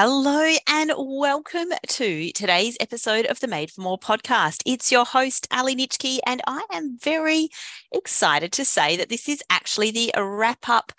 Hello and welcome to today's episode of the Made for More podcast. It's your host, Ally Nitschke, and I am very excited to say that this is actually the wrap up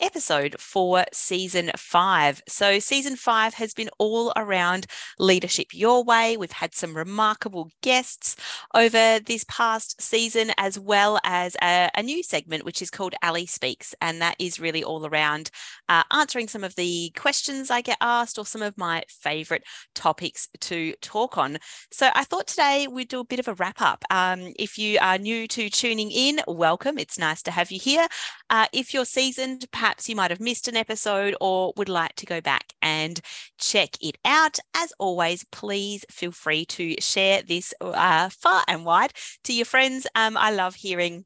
episode for season five. So, season five has been all around leadership your way. We've had some remarkable guests over this past season, as well as a, a new segment, which is called Ally Speaks. And that is really all around uh, answering some of the questions I get asked or some of my favorite topics to talk on. So, I thought today we'd do a bit of a wrap up. Um, if you are new to tuning in, welcome. It's nice to have you here. Uh, if you're seasoned, perhaps perhaps you might have missed an episode or would like to go back and check it out. As always, please feel free to share this uh, far and wide to your friends. Um, I love hearing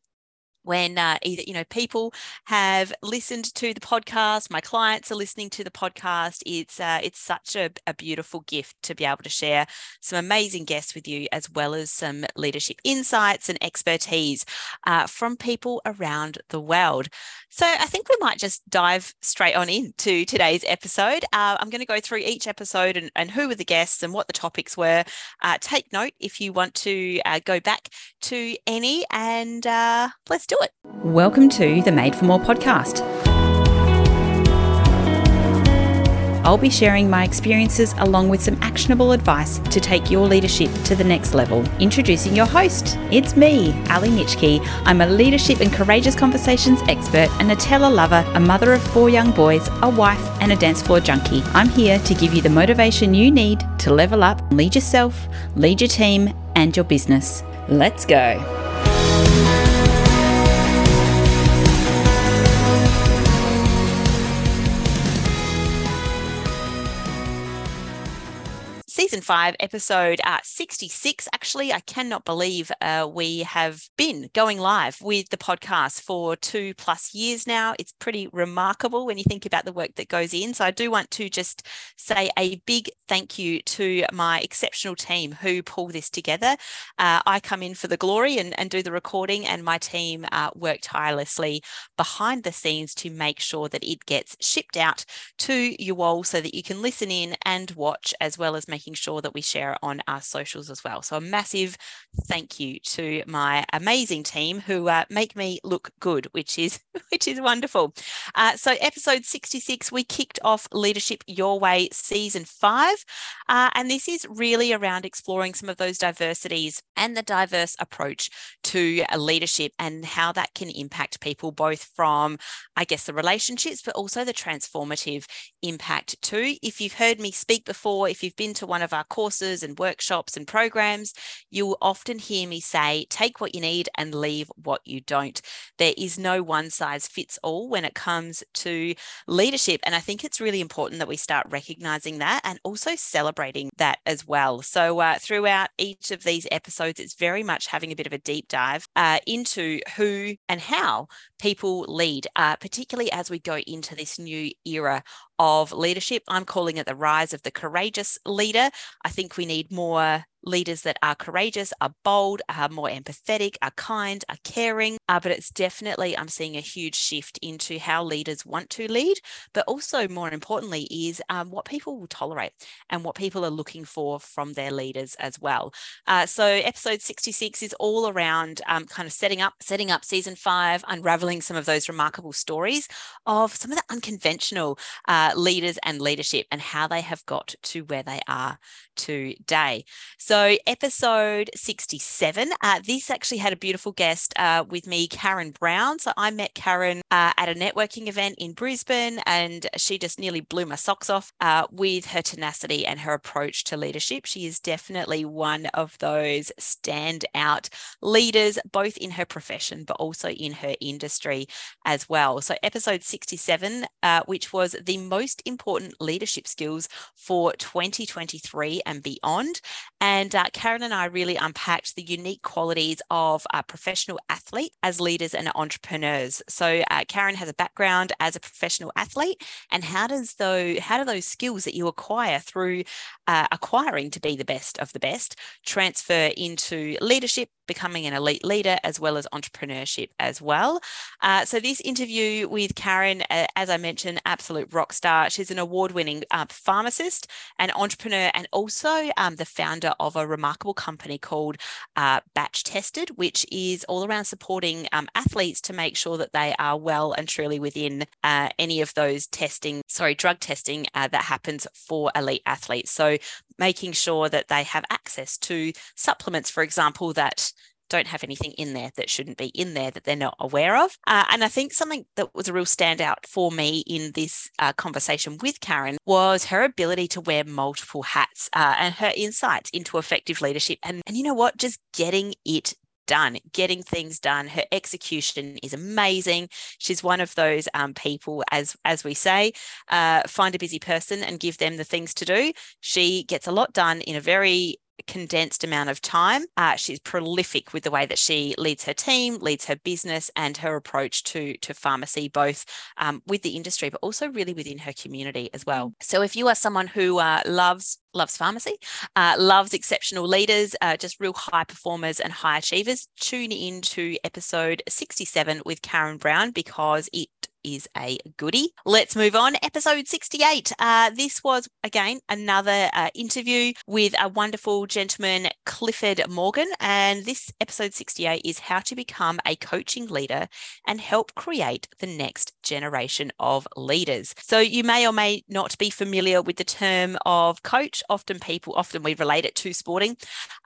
when uh, either you know people have listened to the podcast my clients are listening to the podcast it's uh, it's such a, a, beautiful gift to be able to share some amazing guests with you as well as some leadership insights and expertise uh, from people around the world. So i think we might just dive straight on into today's episode. Uh, i'm going to go through each episode and, and, who were the guests and what the topics were. Uh, take note if you want to uh, go back to any and let's do it. Welcome to the Made for More podcast. I'll be sharing my experiences along with some actionable advice to take your leadership to the next level. Introducing your host, it's me, Ally Nitschke. I'm a leadership and courageous conversations expert, a Nutella lover, a mother of four young boys, a wife, and a dance floor junkie. I'm here to give you the motivation you need to level up, lead yourself, lead your team, and your business. Let's go. Season five, episode uh, 66. Actually, I cannot believe uh, we have been going live with the podcast for two plus years now. It's pretty remarkable when you think about the work that goes in. So, I do want to just say a big thank you to my exceptional team who pull this together. Uh, I come in for the glory and, and do the recording, and my team uh, work tirelessly behind the scenes to make sure that it gets shipped out to you all so that you can listen in and watch, as well as making making sure that we share on our socials as well. So a massive thank you to my amazing team who uh, make me look good, which is which is wonderful. Uh, so episode 66, we kicked off Leadership Your Way season five, uh, and this is really around exploring some of those diversities and the diverse approach to leadership and how that can impact people both from, I guess, the relationships, but also the transformative impact too. If you've heard me speak before, if you've been to one of our courses and workshops and programs, you'll often hear me say, take what you need and leave what you don't. There is no one size fits all when it comes to leadership. And I think it's really important that we start recognizing that and also celebrating that as well. So, uh, throughout each of these episodes, it's very much having a bit of a deep dive uh, into who and how people lead, uh, particularly as we go into this new era of leadership. I'm calling it the rise of the courageous leader. I think we need more leaders that are courageous, are bold, are more empathetic, are kind, are caring. Uh, but it's definitely, I'm seeing a huge shift into how leaders want to lead, but also more importantly, is um, what people will tolerate and what people are looking for from their leaders as well. Uh, so episode 66 is all around um, kind of setting up, setting up season five, unraveling some of those remarkable stories of some of the unconventional uh, leaders and leadership and how they have got to where they are today. So, episode 67, uh, this actually had a beautiful guest uh, with me, Karen Brown. So, I met Karen uh, at a networking event in Brisbane, and she just nearly blew my socks off uh, with her tenacity and her approach to leadership. She is definitely one of those standout leaders, both in her profession, but also in her industry as well. So, episode 67, uh, which was the most important leadership skills for 2023 and beyond. And uh, Karen and I really unpacked the unique qualities of a professional athlete as leaders and entrepreneurs. So uh, Karen has a background as a professional athlete, and how does though how do those skills that you acquire through uh, acquiring to be the best of the best transfer into leadership, becoming an elite leader, as well as entrepreneurship as well. Uh, so, this interview with Karen, uh, as I mentioned, absolute rock star. She's an award winning uh, pharmacist and entrepreneur, and also um, the founder of a remarkable company called uh, Batch Tested, which is all around supporting um, athletes to make sure that they are well and truly within uh, any of those testing, sorry, drug testing uh, that happens for elite athletes. So, making sure that they have access to supplements, for example, that don't have anything in there that shouldn't be in there that they're not aware of. Uh, and I think something that was a real standout for me in this uh, conversation with Karen was her ability to wear multiple hats uh, and her insights into effective leadership. And, and you know what? Just getting it done, getting things done. Her execution is amazing. She's one of those um, people, as as we say, uh, find a busy person and give them the things to do. She gets a lot done in a very condensed amount of time. Uh, she's prolific with the way that she leads her team, leads her business, and her approach to to pharmacy, both um, with the industry, but also really within her community as well. So, if you are someone who uh, loves loves pharmacy, uh, loves exceptional leaders, uh, just real high performers and high achievers, tune in to episode 67 with Karen Brown because it is a goodie. Let's move on. Episode 68. Uh, this was, again, another uh, interview with a wonderful gentleman, Clifford Morgan. And this episode 68 is how to become a coaching leader and help create the next generation of leaders. So you may or may not be familiar with the term of coach. Often people, often we relate it to sporting,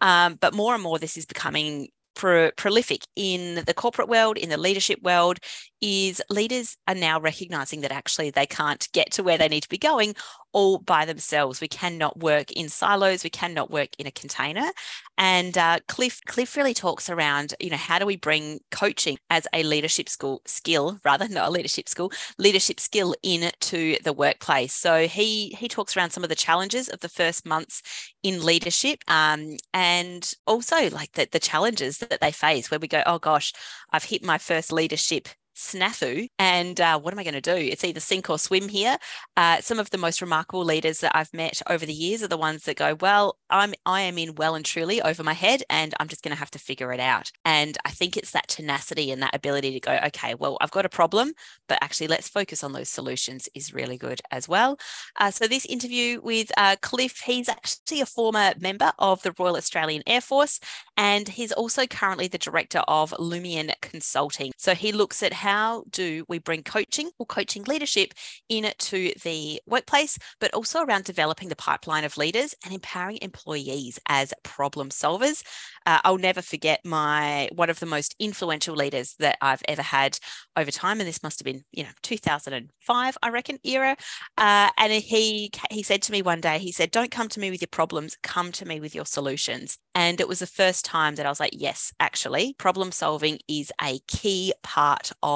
um, but more and more this is becoming prolific in the corporate world, in the leadership world, is leaders are now recognizing that actually they can't get to where they need to be going all by themselves. We cannot work in silos. We cannot work in a container. And uh, Cliff Cliff really talks around, you know, how do we bring coaching as a leadership school skill, rather not a leadership school, leadership skill into the workplace. So he he talks around some of the challenges of the first months in leadership, um, and also like the the challenges that they face, where we go, oh gosh, I've hit my first leadership snafu. And uh, what am I going to do? It's either sink or swim here. Uh, some of the most remarkable leaders that I've met over the years are the ones that go, well, I'm I am in well and truly over my head, and I'm just going to have to figure it out. And I think it's that tenacity and that ability to go, okay, well, I've got a problem, but actually let's focus on those solutions is really good as well. Uh, so this interview with uh, Cliff, he's actually a former member of the Royal Australian Air Force, and he's also currently the director of Lumion Consulting. So he looks at how do we bring coaching or coaching leadership into the workplace, but also around developing the pipeline of leaders and empowering employees as problem solvers. Uh, I'll never forget my one of the most influential leaders that I've ever had over time, and this must have been you know 2005, I reckon, era. Uh, and he he said to me one day, he said, "Don't come to me with your problems, come to me with your solutions." And it was the first time that I was like, yes, actually, problem solving is a key part of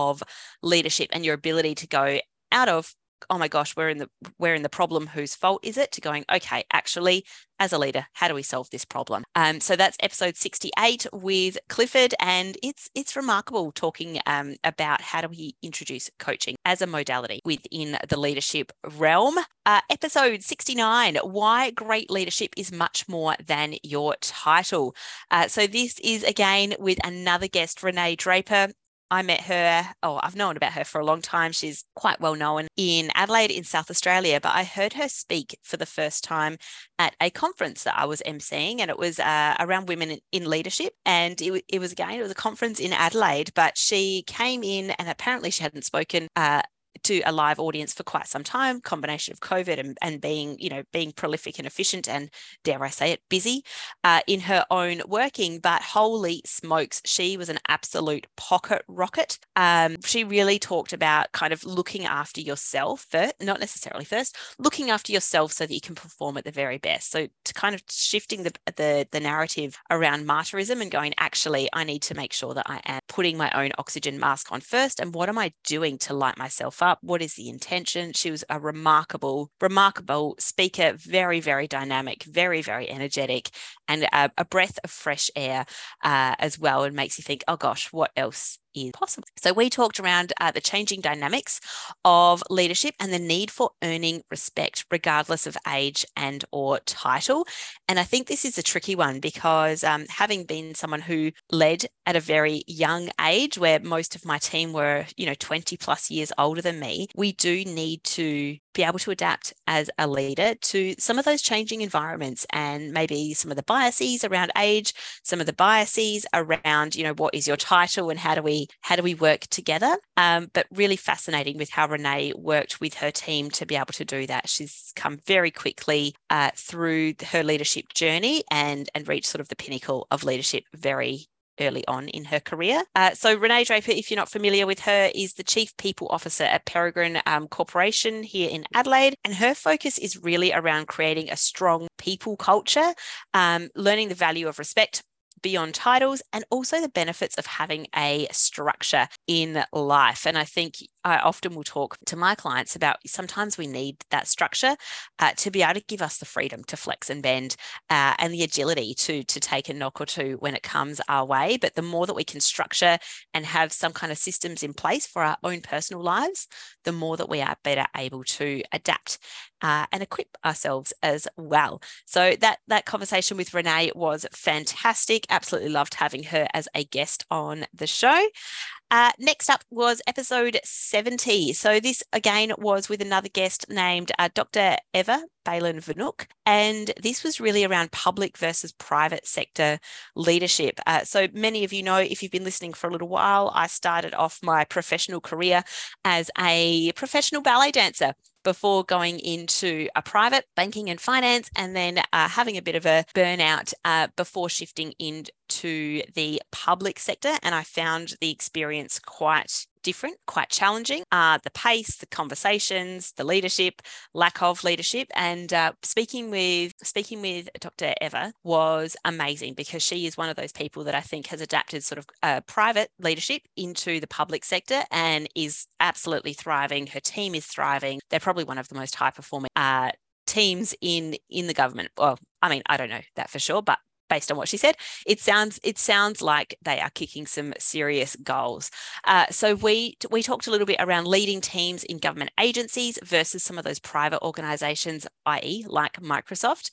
leadership and your ability to go out of oh my gosh we're in the we're in the problem whose fault is it? To going okay actually as a leader how do we solve this problem? Um, so that's episode 68 with clifford and it's it's remarkable talking um, about how do we introduce coaching as a modality within the leadership realm. Uh, episode 69 why great leadership is much more than your title. Uh, so this is again with another guest renee draper I met her, oh, I've known about her for a long time. She's quite well known in Adelaide, in South Australia, but I heard her speak for the first time at a conference that I was emceeing, and it was uh, around women in leadership. And it, it was again, it was a conference in Adelaide, but she came in and apparently she hadn't spoken uh, to a live audience for quite some time combination of covid and, and being you know being prolific and efficient and dare i say it busy uh, in her own working. But holy smokes she was an absolute pocket rocket. Um, she really talked about kind of looking after yourself first, not necessarily first looking after yourself so that you can perform at the very best. So to kind of shifting the the, the narrative around martyrism and going actually i need to make sure that i am putting my own oxygen mask on first and what am i doing to light myself up up? What is the intention? She was a remarkable, remarkable speaker, very, very dynamic, very, very energetic, and a, a breath of fresh air uh, as well. And makes you think, oh gosh, what else is possible. So we talked around uh, the changing dynamics of leadership and the need for earning respect regardless of age and or title. And I think this is a tricky one because um, having been someone who led at a very young age where most of my team were, you know, 20 plus years older than me, we do need to be able to adapt as a leader to some of those changing environments and maybe some of the biases around age, some of the biases around, you know, what is your title and how do we how do we work together? Um, but really fascinating with how Renee worked with her team to be able to do that. She's come very quickly uh, through her leadership journey and and reached sort of the pinnacle of leadership very early on in her career. Uh, so, Renee Draper, if you're not familiar with her, is the Chief People Officer at Peregrine um, Corporation here in Adelaide. And her focus is really around creating a strong people culture, um, learning the value of respect, beyond titles and also the benefits of having a structure in life. And I think I often will talk to my clients about sometimes we need that structure uh, to be able to give us the freedom to flex and bend uh, and the agility to to take a knock or two when it comes our way. But the more that we can structure and have some kind of systems in place for our own personal lives, the more that we are better able to adapt uh, and equip ourselves as well. So that that conversation with Renee was fantastic. Absolutely loved having her as a guest on the show. Uh, next up was episode 70. So, this again was with another guest named uh, Dr. Eva Balin Vunuk. And this was really around public versus private sector leadership. Uh, so, many of you know, if you've been listening for a little while, I started off my professional career as a professional ballet dancer before going into a private banking and finance and then uh, having a bit of a burnout uh, before shifting into the public sector. And I found the experience quite different, quite challenging. Uh, the pace, the conversations, the leadership, lack of leadership, and uh, speaking with speaking with Dr. Eva was amazing because she is one of those people that I think has adapted sort of uh, private leadership into the public sector and is absolutely thriving. Her team is thriving. They're probably one of the most high performing uh, teams in in the government. Well, I mean, I don't know that for sure, but based on what she said, it sounds it sounds like they are kicking some serious goals. Uh, so we we talked a little bit around leading teams in government agencies versus some of those private organisations, i.e., like Microsoft.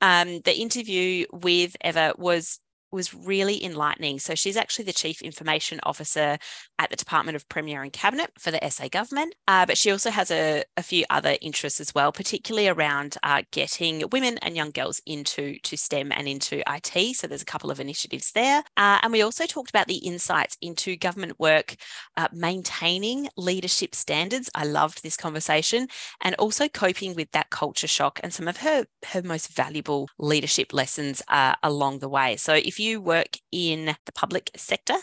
Um, the interview with Eva was was really enlightening. So she's actually the Chief Information Officer at the Department of Premier and Cabinet for the SA government. Uh, but she also has a, a, few other interests as well, particularly around uh, getting women and young girls into to STEM and into IT. So there's a couple of initiatives there. Uh, and we also talked about the insights into government work uh, maintaining leadership standards. I loved this conversation and also coping with that culture shock and some of her, her most valuable leadership lessons uh, along the way. So if you work in the public sector,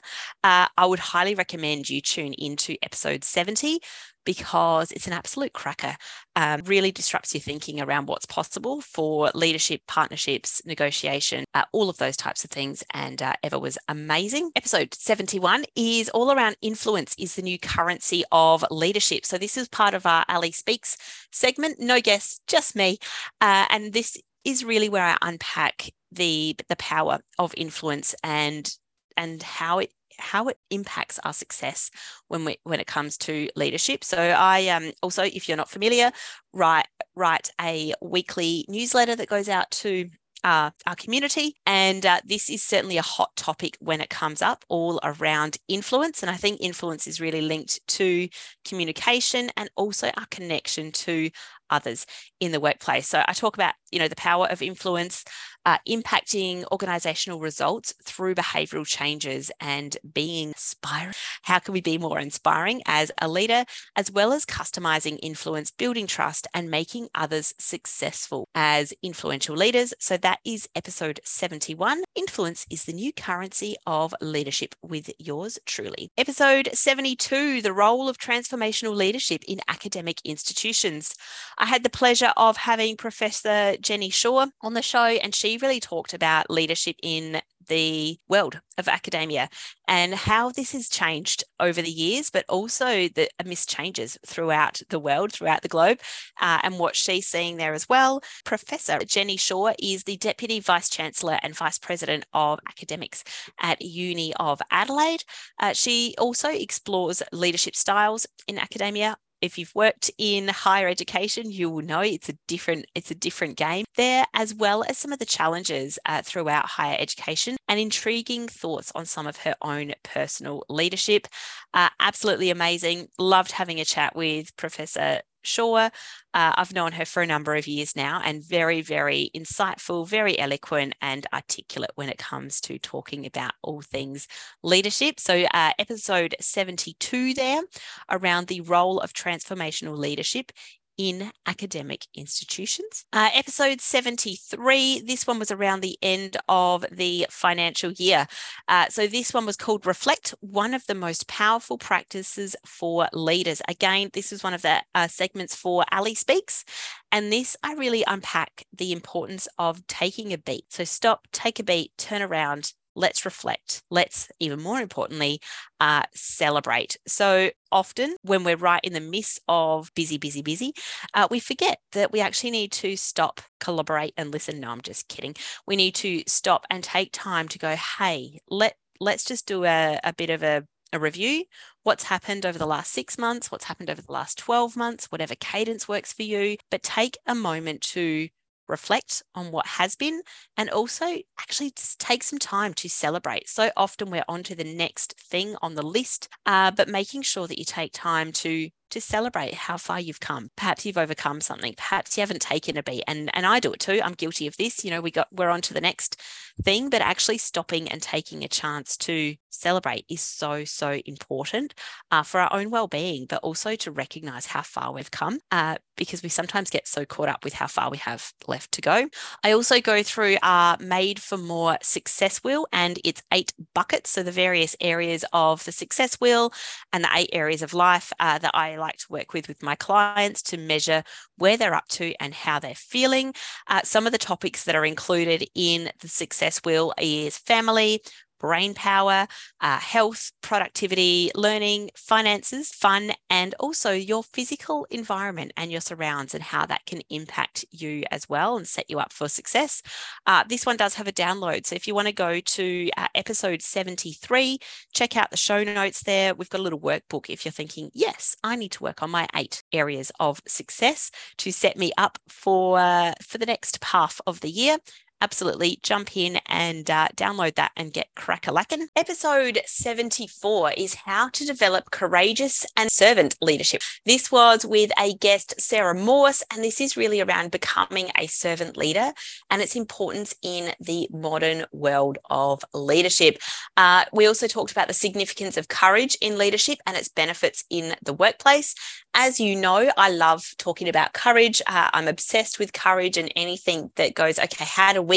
uh, I would highly recommend you tune into episode 70 because it's an absolute cracker. Um, really disrupts your thinking around what's possible for leadership, partnerships, negotiation, uh, all of those types of things. And uh, Eva was amazing. Episode 71 is all around influence is the new currency of leadership. So this is part of our Ally Speaks segment. No guests, just me. Uh, and this is really where I unpack the the power of influence and and how it how it impacts our success when we when it comes to leadership. So I um also, if you're not familiar, write write a weekly newsletter that goes out to uh, our community. And uh, this is certainly a hot topic when it comes up, all around influence. And I think influence is really linked to communication and also our connection to others in the workplace. So I talk about, you know, the power of influence, uh, impacting organizational results through behavioral changes and being inspiring. How can we be more inspiring as a leader, as well as customizing influence, building trust, and making others successful as influential leaders? So that is episode 71. Influence is the new currency of leadership with yours truly. Episode 72 The role of transformational leadership in academic institutions. I had the pleasure of having Professor Jenny Shaw on the show, and she really talked about leadership in the world of academia and how this has changed over the years, but also the amidst changes throughout the world, throughout the globe, uh, and what she's seeing there as well. Professor Jenny Shaw is the Deputy Vice Chancellor and Vice President of Academics at Uni of Adelaide. Uh, she also explores leadership styles in academia if you've worked in higher education, you will know it's a different it's a different game there, as well as some of the challenges uh, throughout higher education and intriguing thoughts on some of her own personal leadership. Uh, absolutely amazing. Loved having a chat with Professor Shaw. Uh, I've known her for a number of years now and very, very insightful, very eloquent and articulate when it comes to talking about all things leadership. So, uh, episode 72 there around the role of transformational leadership in academic institutions. Uh, episode 73, this one was around the end of the financial year. Uh, so, this one was called Reflect, one of the most powerful practices for leaders. Again, this is one of the uh, segments for Ally Speaks. And this, I really unpack the importance of taking a beat. So, stop, take a beat, turn around, let's reflect. Let's, even more importantly, uh, celebrate. So often, when we're right in the midst of busy, busy, busy, uh, we forget that we actually need to stop, collaborate, and listen. No, I'm just kidding. We need to stop and take time to go, hey, let let's just do a, a bit of a a review what's happened over the last six months, what's happened over the last 12 months, whatever cadence works for you, but take a moment to reflect on what has been and also actually take some time to celebrate. So often we're on to the next thing on the list, uh, but making sure that you take time to to celebrate how far you've come. Perhaps you've overcome something. Perhaps you haven't taken a beat. And and I do it too. I'm guilty of this. You know, we got we're on to the next thing, but actually stopping and taking a chance to celebrate is so so important uh, for our own well-being, but also to recognize how far we've come. Uh, because we sometimes get so caught up with how far we have left to go. I also go through our Made for More success wheel and its eight buckets. So the various areas of the success wheel and the eight areas of life uh, that I like to work with with my clients to measure where they're up to and how they're feeling. Uh, some of the topics that are included in the success wheel is family, brain power, uh, health, productivity, learning, finances, fun, and also your physical environment and your surrounds and how that can impact you as well and set you up for success. Uh, this one does have a download. So if you want to go to uh, episode 73, check out the show notes there. We've got a little workbook if you're thinking, yes, I need to work on my eight areas of success to set me up for, for the next half of the year absolutely jump in and uh, download that and get crack a. Episode 74 is how to develop courageous and servant leadership. This was with a guest, Sarah Morse, and this is really around becoming a servant leader and its importance in the modern world of leadership. Uh, we also talked about the significance of courage in leadership and its benefits in the workplace. As you know, I love talking about courage. Uh, I'm obsessed with courage and anything that goes, okay, how do we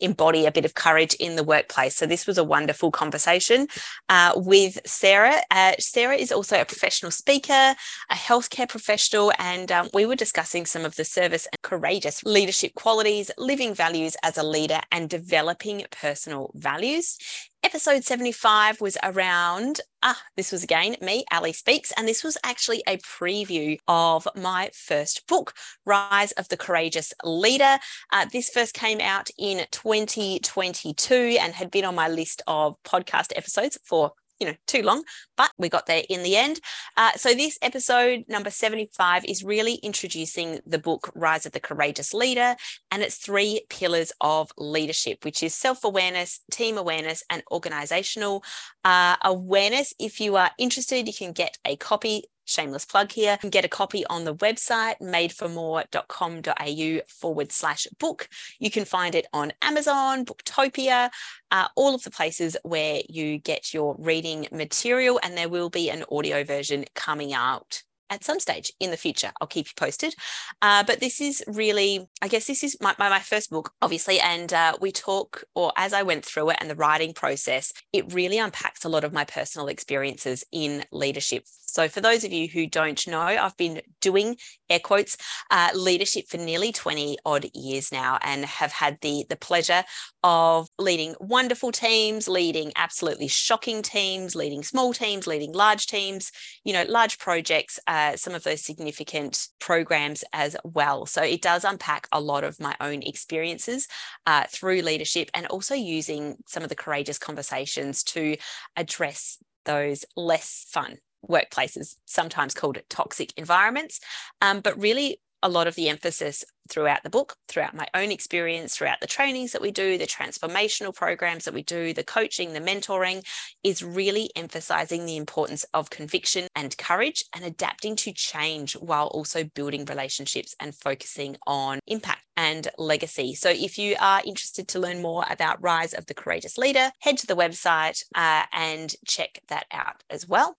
embody a bit of courage in the workplace? So, this was a wonderful conversation uh, with Sarah. Uh, Sarah is also a professional speaker, a healthcare professional, and um, we were discussing some of the service and courageous leadership qualities, living values as a leader, and developing personal values. Episode 75 was around, ah, this was again me, Ally Speaks, and this was actually a preview of my first book, Rise of the Courageous Leader. Uh, this first came out in 2022 and had been on my list of podcast episodes for you know too long but we got there in the end. Uh, so this episode number 75 is really introducing the book rise of the courageous leader and its three pillars of leadership which is self-awareness team awareness and organizational uh, awareness. If you are interested you can get a copy shameless plug here. You can get a copy on the website madeformore.com.au forward slash book. You can find it on Amazon, Booktopia, uh, all of the places where you get your reading material, and there will be an audio version coming out at some stage in the future. I'll keep you posted. Uh, but this is really, I guess, this is my, my, my first book, obviously. And uh, we talk, or as I went through it and the writing process, it really unpacks a lot of my personal experiences in leadership So, for those of you who don't know, I've been doing air quotes uh, leadership for nearly 20 odd years now and have had the, the pleasure of leading wonderful teams, leading absolutely shocking teams, leading small teams, leading large teams, you know, large projects, uh, some of those significant programs as well. So, it does unpack a lot of my own experiences uh, through leadership and also using some of the courageous conversations to address those less fun workplaces, sometimes called toxic environments. Um, but really, a lot of the emphasis throughout the book, throughout my own experience, throughout the trainings that we do, the transformational programs that we do, the coaching, the mentoring, is really emphasizing the importance of conviction and courage and adapting to change while also building relationships and focusing on impact and legacy. So, if you are interested to learn more about Rise of the Courageous Leader, head to the website uh, and check that out as well.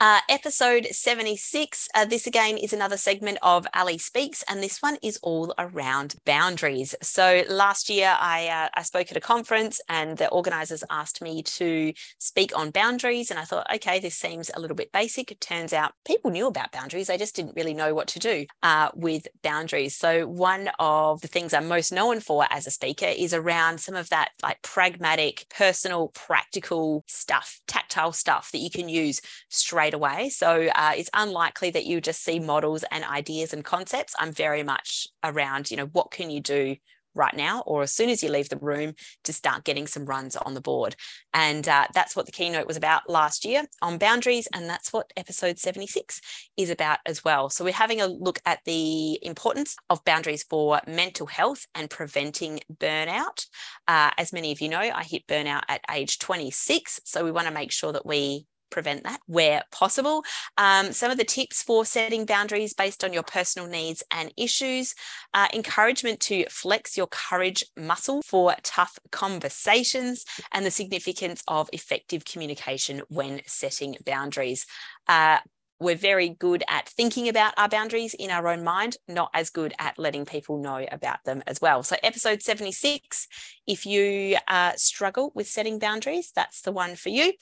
Uh, episode 76. Uh, this again is another segment of Ally Speaks, and this one is all around boundaries. So last year I, uh, I spoke at a conference, and the organizers asked me to speak on boundaries. And I thought, okay, this seems a little bit basic. It turns out people knew about boundaries, they just didn't really know what to do uh, with boundaries. So, one of the things I'm most known for as a speaker is around some of that like pragmatic, personal, practical stuff, tactile stuff that you can use straight straight away. So uh, it's unlikely that you just see models and ideas and concepts. I'm very much around, you know, what can you do right now or as soon as you leave the room to start getting some runs on the board. And uh, that's what the keynote was about last year on boundaries. And that's what episode 76 is about as well. So we're having a look at the importance of boundaries for mental health and preventing burnout. Uh, as many of you know, I hit burnout at age 26. So we want to make sure that we prevent that where possible. Um, some of the tips for setting boundaries based on your personal needs and issues, uh, encouragement to flex your courage muscle for tough conversations, and the significance of effective communication when setting boundaries. Uh, we're very good at thinking about our boundaries in our own mind, not as good at letting people know about them as well. So, episode 76, if you uh, struggle with setting boundaries, that's the one for you.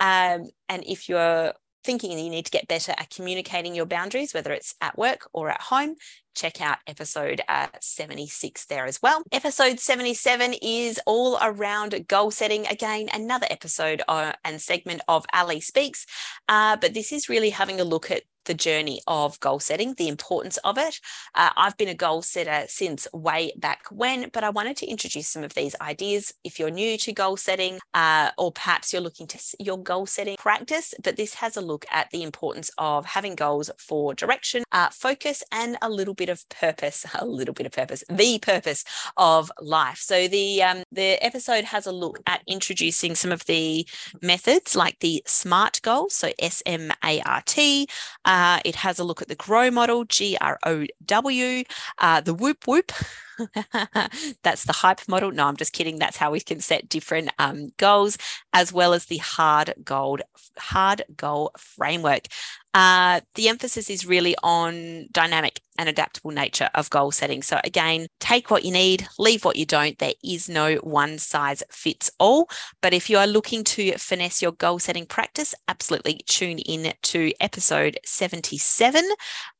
Um, and if you're thinking you need to get better at communicating your boundaries, whether it's at work or at home, check out episode uh, 76 there as well. Episode 77 is all around goal setting. Again, another episode uh, and segment of Ally Speaks, uh, but this is really having a look at the journey of goal setting, the importance of it. Uh, I've been a goal setter since way back when, but I wanted to introduce some of these ideas. If you're new to goal setting, uh, or perhaps you're looking to your goal setting practice, but this has a look at the importance of having goals for direction, uh, focus, and a little bit of purpose. A little bit of purpose, the purpose of life. So the um, the episode has a look at introducing some of the methods like the SMART goals, so S M A R T. Uh, it has a look at the GROW model, G R O W, uh, the Whoop Whoop. That's the hype model. No, I'm just kidding. That's how we can set different um, goals, as well as the hard goal hard goal framework. Uh, the emphasis is really on dynamic and adaptable nature of goal setting. So, again, take what you need, leave what you don't. There is no one size fits all. But if you are looking to finesse your goal setting practice, absolutely tune in to episode 77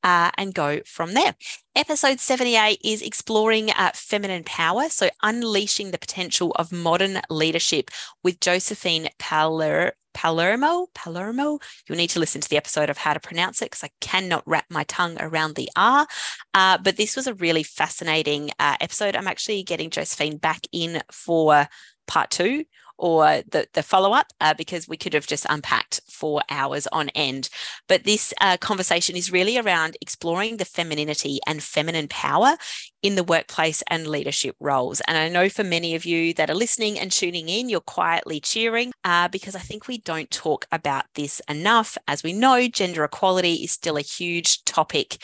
uh, and go from there. Episode 78 is exploring uh, feminine power, so unleashing the potential of modern leadership with Josephine Paler- Palermo. Palermo. You'll need to listen to the episode of how to pronounce it because I cannot wrap my tongue around the R. Uh, but this was a really fascinating uh, episode. I'm actually getting Josephine back in for part two or the, the follow up uh, because we could have just unpacked for hours on end. But this uh, conversation is really around exploring the femininity and feminine power in the workplace and leadership roles. And I know for many of you that are listening and tuning in, you're quietly cheering uh, because I think we don't talk about this enough. As we know, gender equality is still a huge topic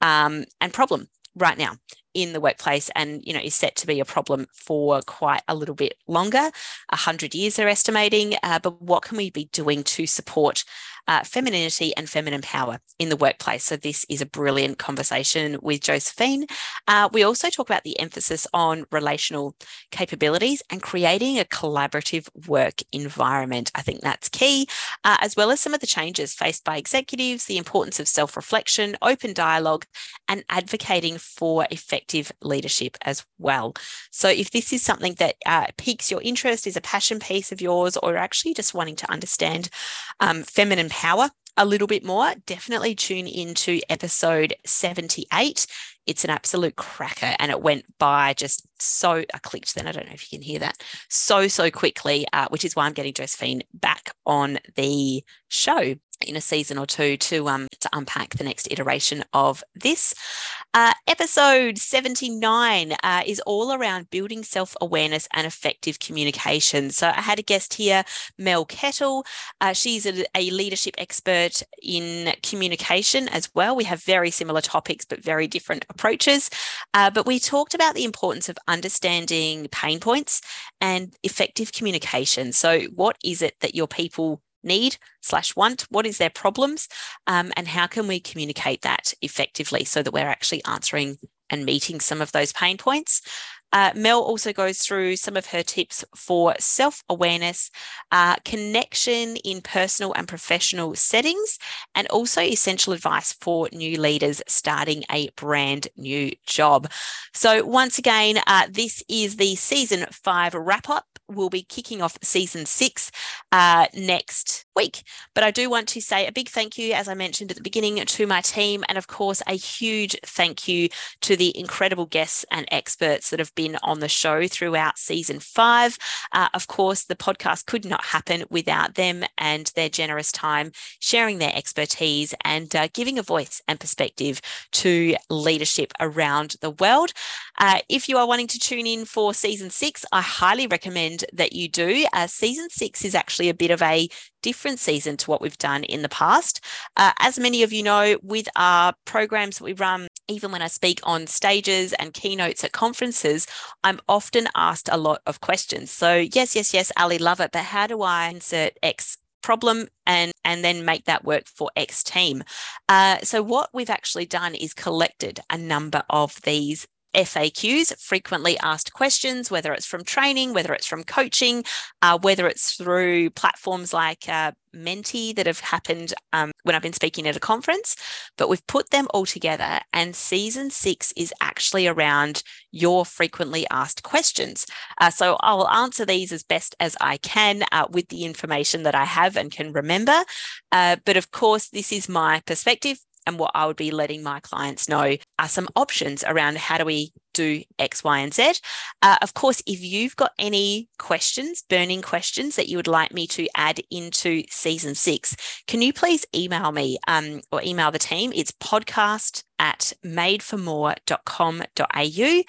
um, and problem right now in the workplace and you know is set to be a problem for quite a little bit longer. 100 years they're estimating uh, but what can we be doing to support uh, femininity and feminine power in the workplace. So, this is a brilliant conversation with Josephine. Uh, we also talk about the emphasis on relational capabilities and creating a collaborative work environment. I think that's key, uh, as well as some of the changes faced by executives, the importance of self reflection, open dialogue, and advocating for effective leadership as well. So, if this is something that uh, piques your interest, is a passion piece of yours, or actually just wanting to understand um, feminine power a little bit more, definitely tune into episode 78. It's an absolute cracker and it went by just so, I clicked then, I don't know if you can hear that, so, so quickly, uh, which is why I'm getting Josephine back on the show in a season or two to um to unpack the next iteration of this. Uh, episode 79 uh, is all around building self-awareness and effective communication. So I had a guest here, Mel Kettle. Uh, she's a, a, leadership expert in communication as well. We have very similar topics but very different approaches. Uh, but we talked about the importance of understanding pain points and effective communication. So what is it that your people need slash want what is their problems um, and how can we communicate that effectively so that we're actually answering and meeting some of those pain points uh, Mel also goes through some of her tips for self awareness, uh, connection in personal and professional settings, and also essential advice for new leaders starting a brand new job. So, once again, uh, this is the season five wrap up We'll be kicking off season six uh, next week. But I do want to say a big thank you, as I mentioned at the beginning, to my team, and of course, a huge thank you to the incredible guests and experts that have been on the show throughout season five. Uh, of course, the podcast could not happen without them and their generous time sharing their expertise and uh, giving a voice and perspective to leadership around the world. Uh, if you are wanting to tune in for season six, I highly recommend that you do. Uh, season six is actually a bit of a different season to what we've done in the past. Uh, as many of you know, with our programs that we run, even when I speak on stages and keynotes at conferences, I'm often asked a lot of questions. So, yes, yes, yes, Ally, love it. But how do I insert X problem and and then make that work for X team. Uh, so what we've actually done is collected a number of these FAQs, frequently asked questions, whether it's from training, whether it's from coaching, uh, whether it's through platforms like uh, Menti that have happened um, when I've been speaking at a conference. But we've put them all together, and season six is actually around your frequently asked questions. Uh, so I'll answer these as best as I can uh, with the information that I have and can remember. Uh, but of course, this is my perspective and what I would be letting my clients know are some options around how do we do X, Y, and Z. Uh, of course, if you've got any questions, burning questions that you would like me to add into season six, can you please email me um, or email the team? It's podcast at madeformore.com.au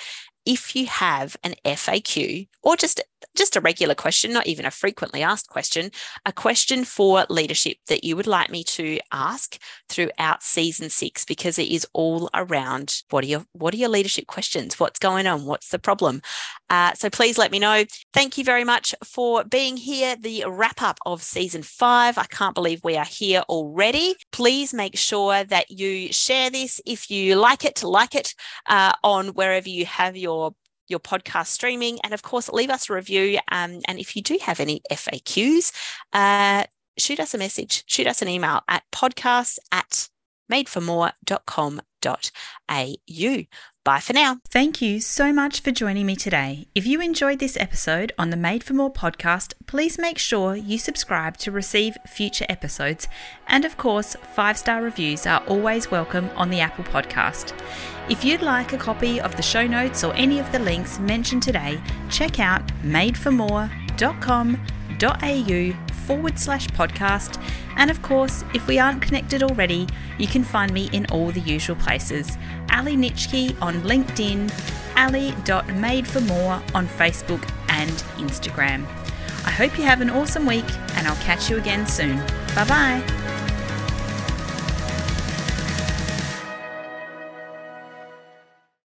if you have an FAQ or just just a regular question, not even a frequently asked question, a question for leadership that you would like me to ask throughout season six, because it is all around what are your what are your leadership questions? What's going on? What's the problem? Uh, so please let me know. Thank you very much for being here. The wrap up of season five. I can't believe we are here already. Please make sure that you share this if you like it, like it uh, on wherever you have your your podcast streaming. And of course, leave us a review. Um, and if you do have any FAQs, uh, shoot us a message, shoot us an email at podcasts at madeformore.com.au. Bye for now. Thank you so much for joining me today. If you enjoyed this episode on the Made for More podcast, please make sure you subscribe to receive future episodes. And of course, five star reviews are always welcome on the Apple podcast. If you'd like a copy of the show notes or any of the links mentioned today, check out madeformore.com.au forward slash podcast. And of course, if we aren't connected already, you can find me in all the usual places. Ally Nitschke on LinkedIn, ali.madeformore on Facebook and Instagram. I hope you have an awesome week and I'll catch you again soon. Bye bye.